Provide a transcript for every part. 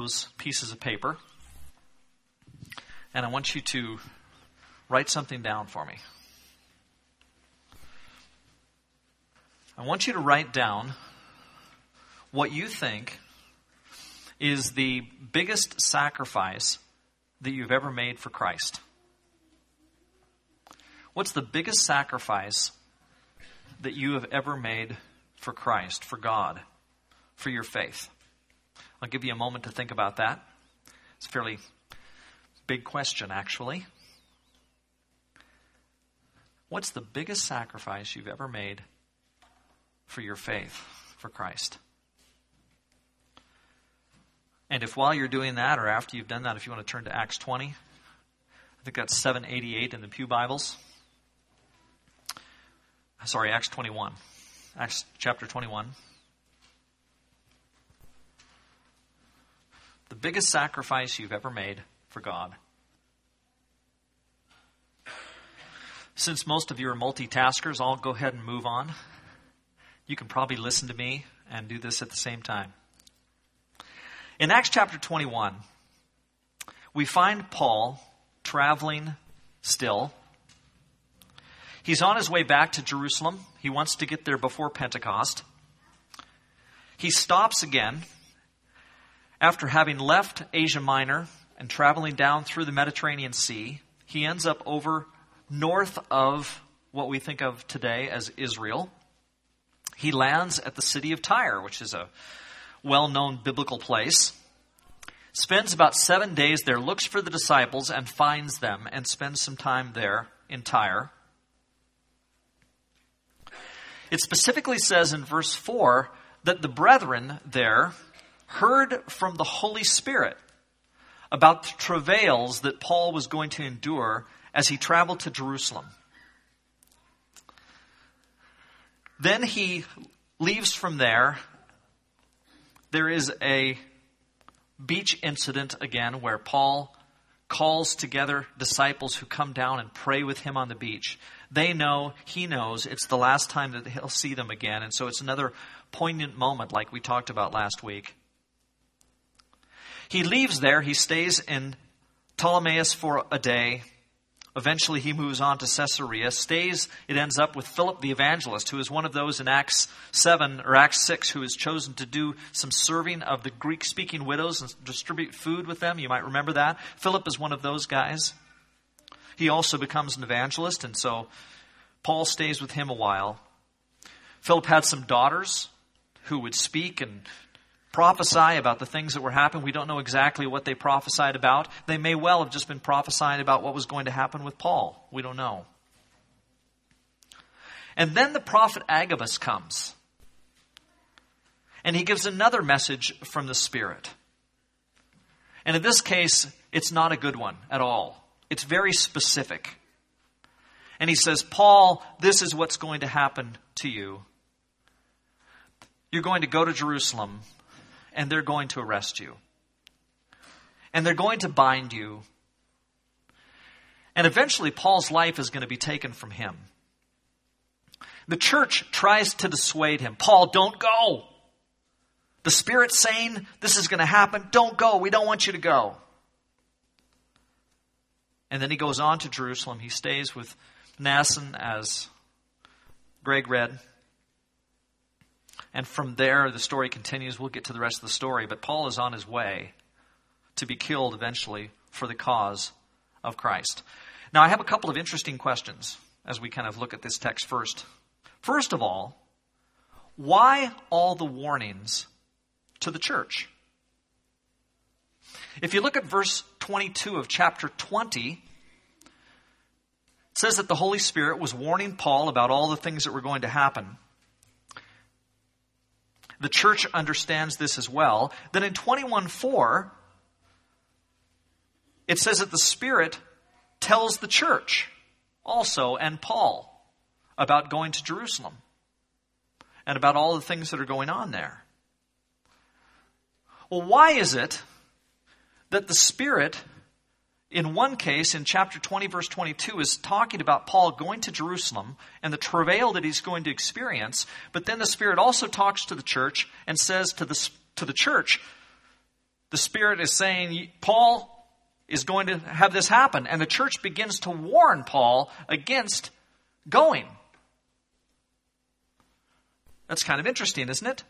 those pieces of paper, and I want you to write something down for me. I want you to write down what you think is the biggest sacrifice that you've ever made for Christ. What's the biggest sacrifice that you have ever made for Christ, for God, for your faith? I'll give you a moment to think about that. It's a fairly big question, actually. What's the biggest sacrifice you've ever made for your faith, for Christ? And if while you're doing that, or after you've done that, if you want to turn to Acts 20, I think that's 788 in the Pew Bibles. Sorry, Acts 21. Acts chapter 21. The biggest sacrifice you've ever made for God. Since most of you are multitaskers, I'll go ahead and move on. You can probably listen to me and do this at the same time. In Acts chapter 21, we find Paul traveling still. He's on his way back to Jerusalem. He wants to get there before Pentecost. He stops again after having left Asia Minor and traveling down through the Mediterranean Sea, he ends up over north of what we think of today as Israel. He lands at the city of Tyre, which is a well known biblical place. Spends about seven days there, looks for the disciples and finds them, and spends some time there in Tyre. It specifically says in verse 4 that the brethren there heard from the Holy Spirit about the travails that Paul was going to endure as he traveled to Jerusalem. Then he leaves from there. There is a beach incident again where Paul calls together disciples who come down and pray with him on the beach. They know, he knows, it's the last time that he'll see them again. And so it's another poignant moment like we talked about last week. He leaves there, he stays in Ptolemais for a day. Eventually, he moves on to Caesarea, stays, it ends up with Philip the evangelist, who is one of those in Acts 7 or Acts 6 who is chosen to do some serving of the Greek speaking widows and distribute food with them. You might remember that. Philip is one of those guys. He also becomes an evangelist, and so Paul stays with him a while. Philip had some daughters who would speak and prophesy about the things that were happening. We don't know exactly what they prophesied about. They may well have just been prophesying about what was going to happen with Paul. We don't know. And then the prophet Agabus comes. And he gives another message from the Spirit. And in this case, it's not a good one at all. It's very specific. And he says, Paul, this is what's going to happen to you. You're going to go to Jerusalem and they're going to arrest you. And they're going to bind you. And eventually, Paul's life is going to be taken from him. The church tries to dissuade him. Paul, don't go. The Spirit's saying this is going to happen. Don't go. We don't want you to go. And then he goes on to Jerusalem. He stays with Mnason, as Greg read. And from there, the story continues. We'll get to the rest of the story. But Paul is on his way to be killed eventually for the cause of Christ. Now, I have a couple of interesting questions as we kind of look at this text first. First of all, why all the warnings to the church? If you look at verse 22 of chapter 20, it says that the Holy Spirit was warning Paul about all the things that were going to happen the church understands this as well. Then in 21:4, it says that the Spirit tells the church also and Paul about going to Jerusalem and about all the things that are going on there. Well, why is it that the Spirit in one case, in chapter 20, verse 22, is talking about Paul going to Jerusalem and the travail that he's going to experience. But then the Spirit also talks to the church and says to the, to the church, the Spirit is saying, Paul is going to have this happen. And the church begins to warn Paul against going. That's kind of interesting, isn't it?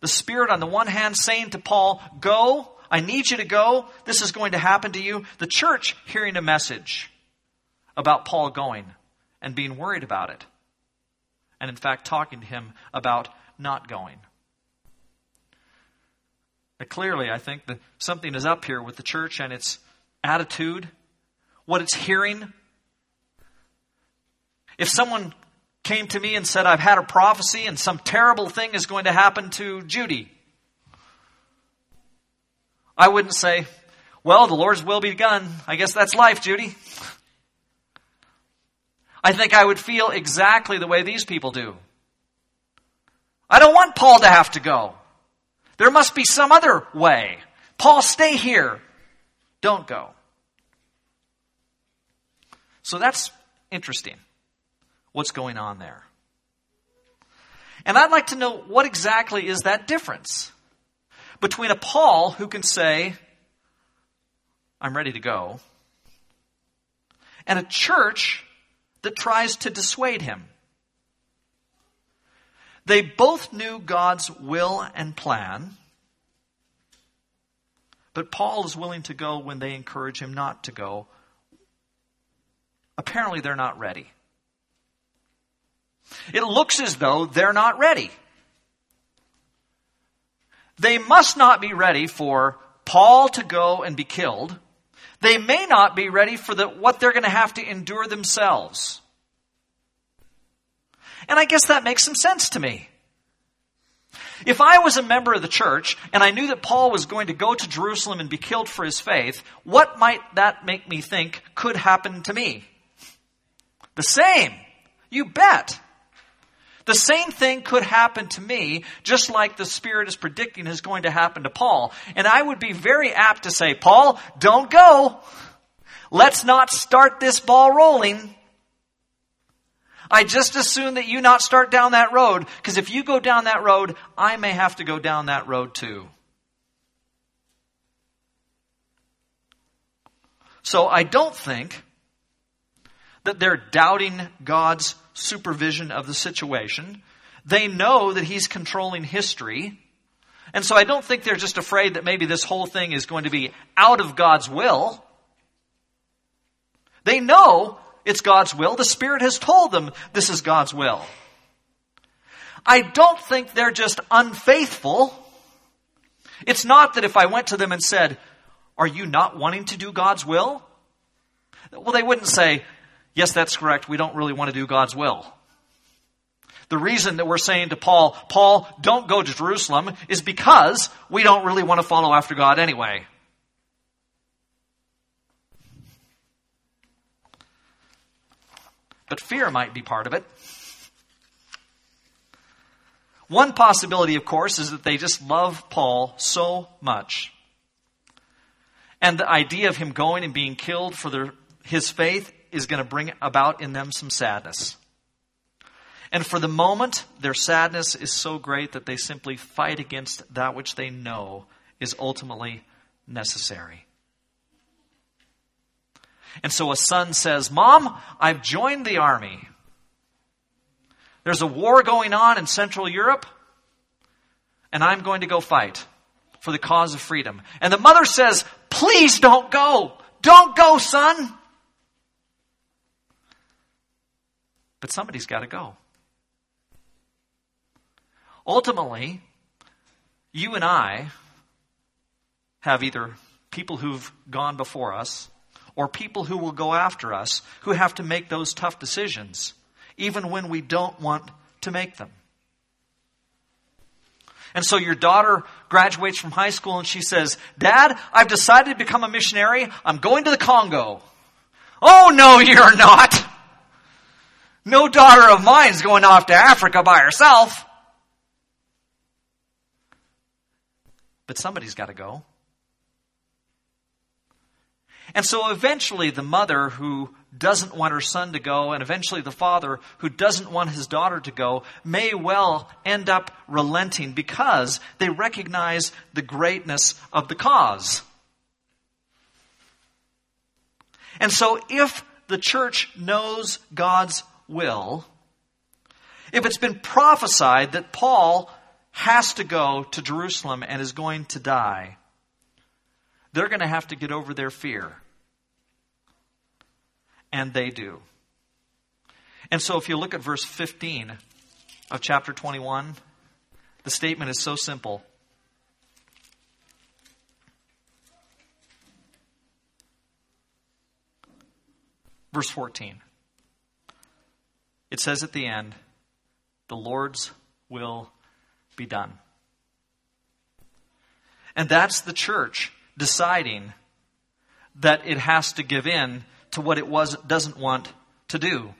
The Spirit, on the one hand, saying to Paul, Go, I need you to go. This is going to happen to you. The church hearing a message about Paul going and being worried about it. And in fact, talking to him about not going. But clearly, I think that something is up here with the church and its attitude, what it's hearing. If someone came to me and said, I've had a prophecy and some terrible thing is going to happen to Judy, I wouldn't say, Well, the Lord's will be done. I guess that's life, Judy. I think I would feel exactly the way these people do. I don't want Paul to have to go. There must be some other way. Paul, stay here. Don't go. So that's interesting. What's going on there? And I'd like to know what exactly is that difference between a Paul who can say, I'm ready to go, and a church that tries to dissuade him. They both knew God's will and plan, but Paul is willing to go when they encourage him not to go. Apparently, they're not ready. It looks as though they're not ready. They must not be ready for Paul to go and be killed. They may not be ready for the, what they're going to have to endure themselves. And I guess that makes some sense to me. If I was a member of the church and I knew that Paul was going to go to Jerusalem and be killed for his faith, what might that make me think could happen to me? The same. You bet. The same thing could happen to me, just like the Spirit is predicting is going to happen to Paul. And I would be very apt to say, Paul, don't go. Let's not start this ball rolling. I just assume that you not start down that road, because if you go down that road, I may have to go down that road too. So I don't think that they're doubting God's supervision of the situation. They know that He's controlling history. And so I don't think they're just afraid that maybe this whole thing is going to be out of God's will. They know it's God's will. The Spirit has told them this is God's will. I don't think they're just unfaithful. It's not that if I went to them and said, Are you not wanting to do God's will? Well, they wouldn't say, Yes, that's correct. We don't really want to do God's will. The reason that we're saying to Paul, Paul, don't go to Jerusalem, is because we don't really want to follow after God anyway. but fear might be part of it. One possibility, of course, is that they just love Paul so much. And the idea of him going and being killed for their, his faith is going to bring about in them some sadness. And for the moment, their sadness is so great that they simply fight against that which they know is ultimately necessary. And so a son says, Mom, I've joined the army. There's a war going on in Central Europe, and I'm going to go fight for the cause of freedom. And the mother says, Please don't go. Don't go, son. But somebody's got to go. Ultimately, you and I have either people who've gone before us or people who will go after us who have to make those tough decisions, even when we don't want to make them. And so your daughter graduates from high school and she says, Dad, I've decided to become a missionary. I'm going to the Congo. Oh, no, you're not. No daughter of mine's going off to Africa by herself. But somebody's got to go. And so eventually the mother who doesn't want her son to go, and eventually the father who doesn't want his daughter to go, may well end up relenting because they recognize the greatness of the cause. And so if the church knows God's will, if it's been prophesied that Paul has to go to Jerusalem and is going to die, they're going to have to get over their fear. And they do. And so if you look at verse 15 of chapter 21, the statement is so simple. Verse 14. It says at the end, the Lord's will be done. And that's the church deciding that it has to give in to what it was doesn't want to do.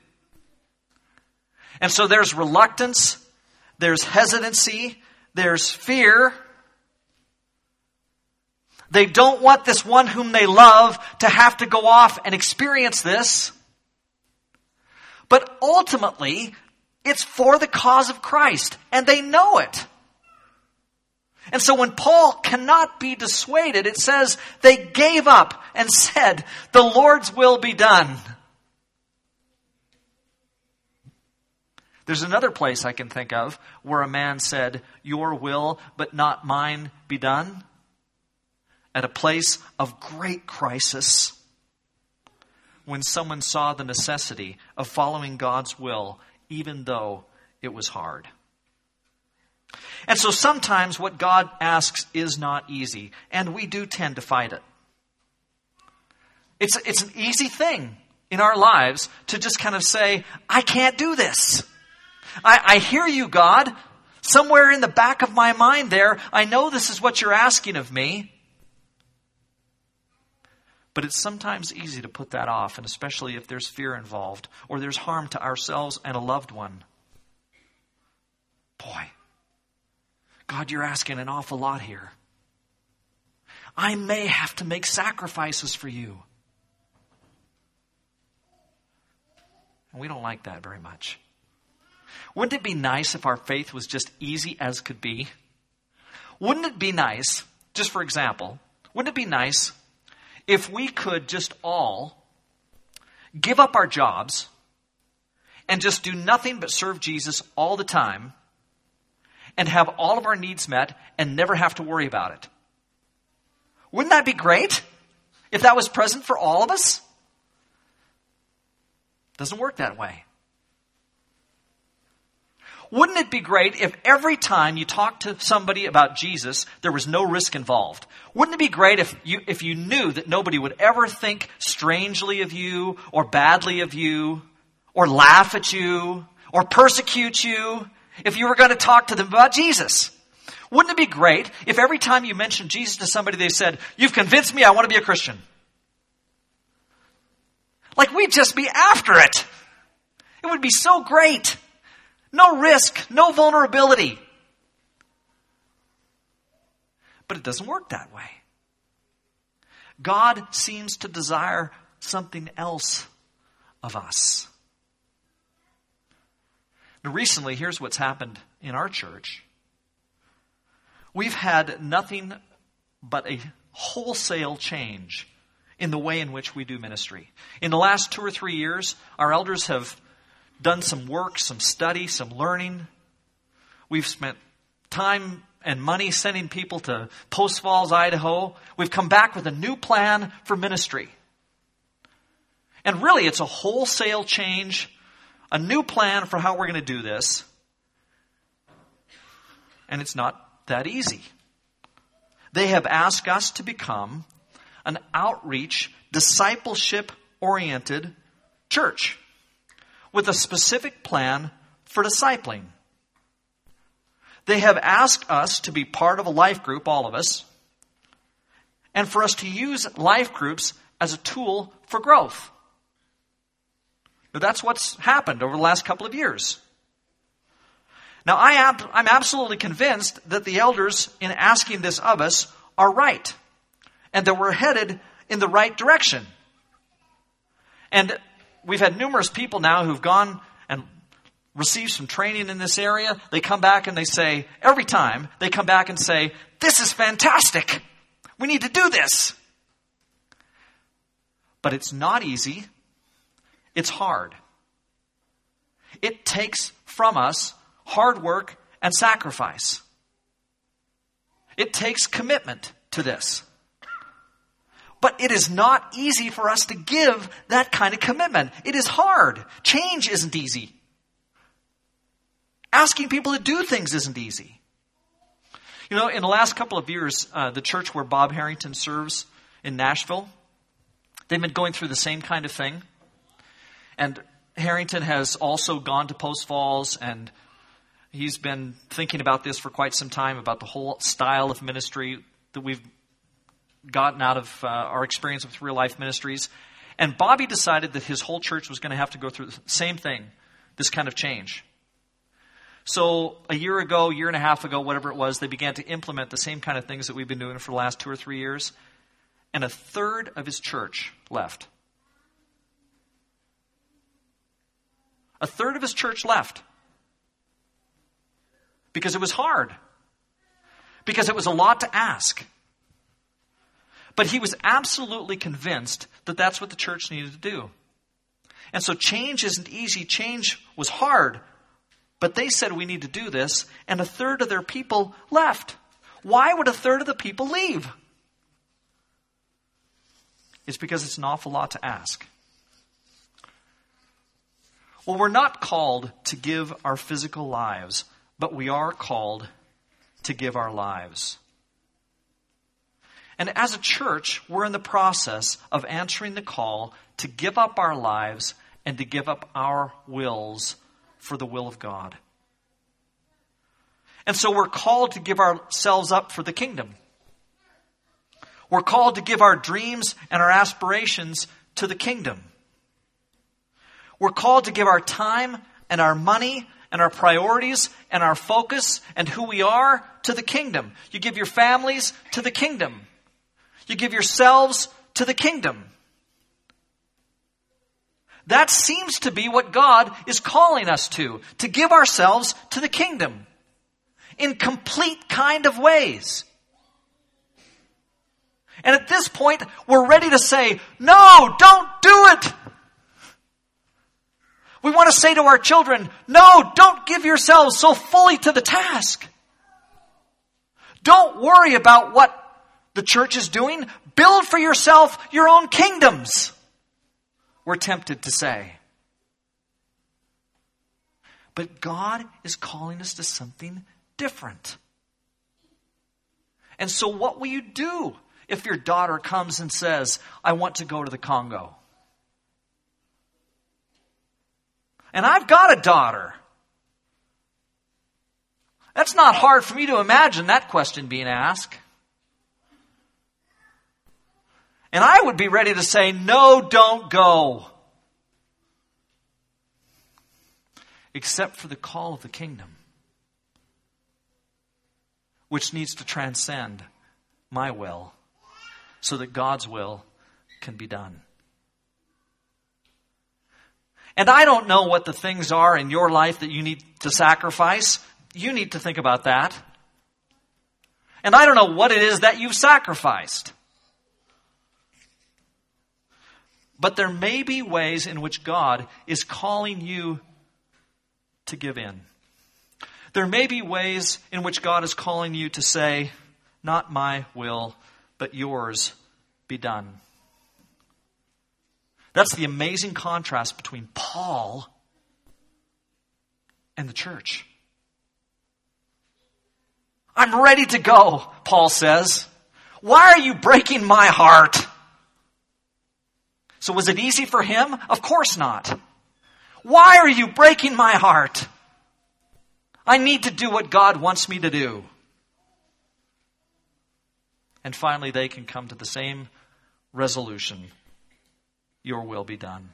And so there's reluctance, there's hesitancy, there's fear. They don't want this one whom they love to have to go off and experience this. But ultimately, it's for the cause of Christ, and they know it. And so when Paul cannot be dissuaded, it says they gave up and said, the Lord's will be done. There's another place I can think of where a man said, Your will, but not mine, be done. At a place of great crisis, when someone saw the necessity of following God's will, even though it was hard. And so sometimes what God asks is not easy, and we do tend to fight it. It's, it's an easy thing in our lives to just kind of say, I can't do this. I, I hear you, God. Somewhere in the back of my mind there, I know this is what you're asking of me. But it's sometimes easy to put that off, and especially if there's fear involved or there's harm to ourselves and a loved one. Boy, God, you're asking an awful lot here. I may have to make sacrifices for you. And we don't like that very much. Wouldn't it be nice if our faith was just easy as could be? Wouldn't it be nice, just for example, wouldn't it be nice if we could just all give up our jobs and just do nothing but serve Jesus all the time and have all of our needs met and never have to worry about it. Wouldn't that be great if that was present for all of us? Doesn't work that way. Wouldn't it be great if every time you talked to somebody about Jesus, there was no risk involved? Wouldn't it be great if you, if you knew that nobody would ever think strangely of you or badly of you or laugh at you or persecute you if you were going to talk to them about Jesus? Wouldn't it be great if every time you mentioned Jesus to somebody, they said, You've convinced me I want to be a Christian? Like we'd just be after it. It would be so great. No risk, no vulnerability. But it doesn't work that way. God seems to desire something else of us. Now, recently, here's what's happened in our church. We've had nothing but a wholesale change in the way in which we do ministry. In the last two or three years, our elders have done some work, some study, some learning. We've spent time and money sending people to Post Falls, Idaho. We've come back with a new plan for ministry. And really, it's a wholesale change, a new plan for how we're going to do this. And it's not that easy. They have asked us to become an outreach, discipleship oriented church with a specific plan for discipling. They have asked us to be part of a life group, all of us, and for us to use life groups as a tool for growth. Now, that's what's happened over the last couple of years. Now, I am, I'm absolutely convinced that the elders, in asking this of us, are right, and that we're headed in the right direction. And we've had numerous people now who've gone and received some training in this area. They come back and they say, every time, they come back and say, This is fantastic. We need to do this. But it's not easy, it's hard. It takes from us hard work and sacrifice. It takes commitment to this. But it is not easy for us to give that kind of commitment. It is hard. Change isn't easy. Asking people to do things isn't easy. You know, in the last couple of years, uh, the church where Bob Harrington serves in Nashville, they've been going through the same kind of thing. And Harrington has also gone to Post Falls and he's been thinking about this for quite some time about the whole style of ministry that we've gotten out of uh, our experience with real life ministries. And Bobby decided that his whole church was going to have to go through the same thing, this kind of change. So, a year ago, year and a half ago, whatever it was, they began to implement the same kind of things that we've been doing for the last two or three years. And a third of his church left. A third of his church left. Because it was hard. Because it was a lot to ask. But he was absolutely convinced that that's what the church needed to do. And so change isn't easy. Change was hard. But they said we need to do this, and a third of their people left. Why would a third of the people leave? It's because it's an awful lot to ask. Well, we're not called to give our physical lives, but we are called to give our lives. And as a church, we're in the process of answering the call to give up our lives and to give up our wills for the will of God. And so we're called to give ourselves up for the kingdom. We're called to give our dreams and our aspirations to the kingdom. We're called to give our time and our money and our priorities and our focus and who we are to the kingdom. You give your families to the kingdom. You give yourselves to the kingdom. That seems to be what God is calling us to, to give ourselves to the kingdom in complete kind of ways. And at this point, we're ready to say, no, don't do it. We want to say to our children, no, don't give yourselves so fully to the task. Don't worry about what the church is doing. Build for yourself your own kingdoms we're tempted to say. But God is calling us to something different. And so, what will you do if your daughter comes and says, I want to go to the Congo? And I've got a daughter. That's not hard for me to imagine that question being asked. And I would be ready to say, no, don't go. Except for the call of the kingdom, which needs to transcend my will so that God's will can be done. And I don't know what the things are in your life that you need to sacrifice. You need to think about that. And I don't know what it is that you've sacrificed. But there may be ways in which God is calling you to give in. There may be ways in which God is calling you to say, Not my will, but yours be done. That's the amazing contrast between Paul and the church. I'm ready to go, Paul says. Why are you breaking my heart? So was it easy for him? Of course not. Why are you breaking my heart? I need to do what God wants me to do. And finally, they can come to the same resolution Your will be done.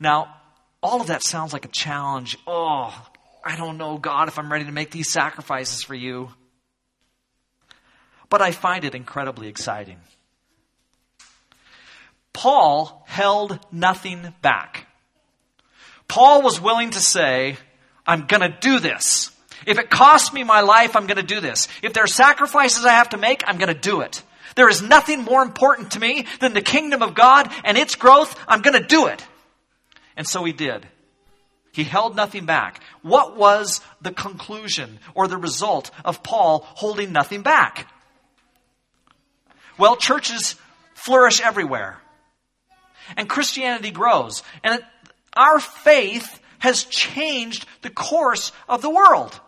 Now, all of that sounds like a challenge. Oh, I don't know, God, if I'm ready to make these sacrifices for you. But I find it incredibly exciting. Paul held nothing back. Paul was willing to say, I'm going to do this. If it costs me my life, I'm going to do this. If there are sacrifices I have to make, I'm going to do it. There is nothing more important to me than the kingdom of God and its growth. I'm going to do it. And so he did. He held nothing back. What was the conclusion or the result of Paul holding nothing back? Well, churches flourish everywhere. And Christianity grows. And our faith has changed the course of the world.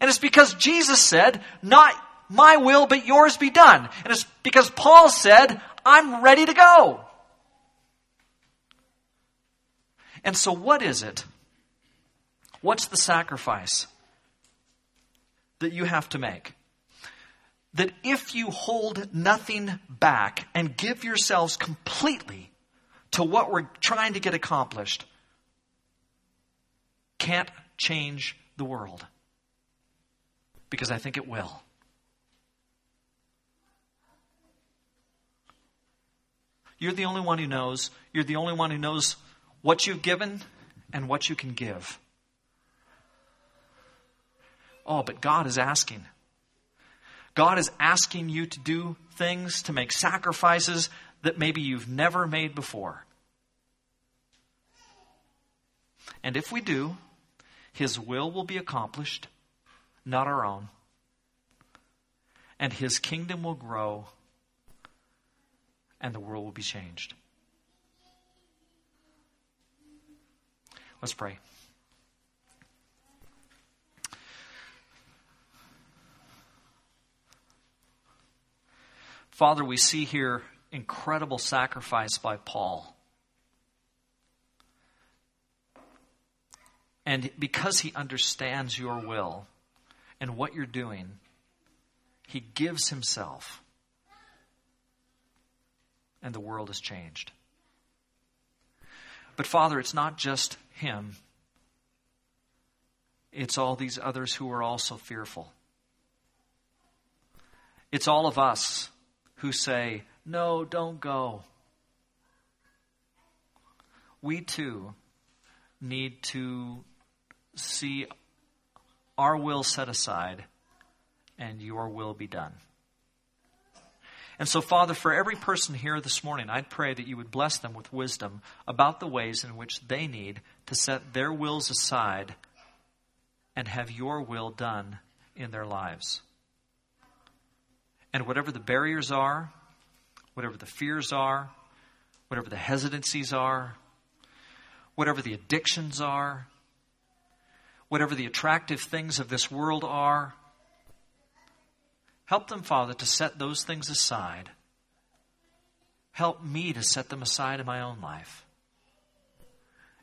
And it's because Jesus said, not my will, but yours be done. And it's because Paul said, I'm ready to go. And so, what is it? What's the sacrifice that you have to make? That if you hold nothing back and give yourselves completely to what we're trying to get accomplished, can't change the world. Because I think it will. You're the only one who knows. You're the only one who knows what you've given and what you can give. Oh, but God is asking. God is asking you to do things, to make sacrifices that maybe you've never made before. And if we do, His will will be accomplished, not our own. And His kingdom will grow, and the world will be changed. Let's pray. Father, we see here incredible sacrifice by Paul. And because he understands your will and what you're doing, he gives himself. And the world has changed. But Father, it's not just him, it's all these others who are also fearful. It's all of us who say, No, don't go. We too need to see our will set aside and your will be done. And so, Father, for every person here this morning, I'd pray that you would bless them with wisdom about the ways in which they need to set their wills aside and have your will done in their lives. And whatever the barriers are, whatever the fears are, whatever the hesitancies are, whatever the addictions are, whatever the attractive things of this world are, Help them, Father, to set those things aside. Help me to set them aside in my own life.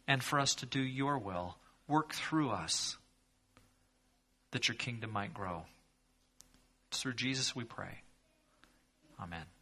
And for us to do your will, work through us that your kingdom might grow. Through Jesus we pray. Amen.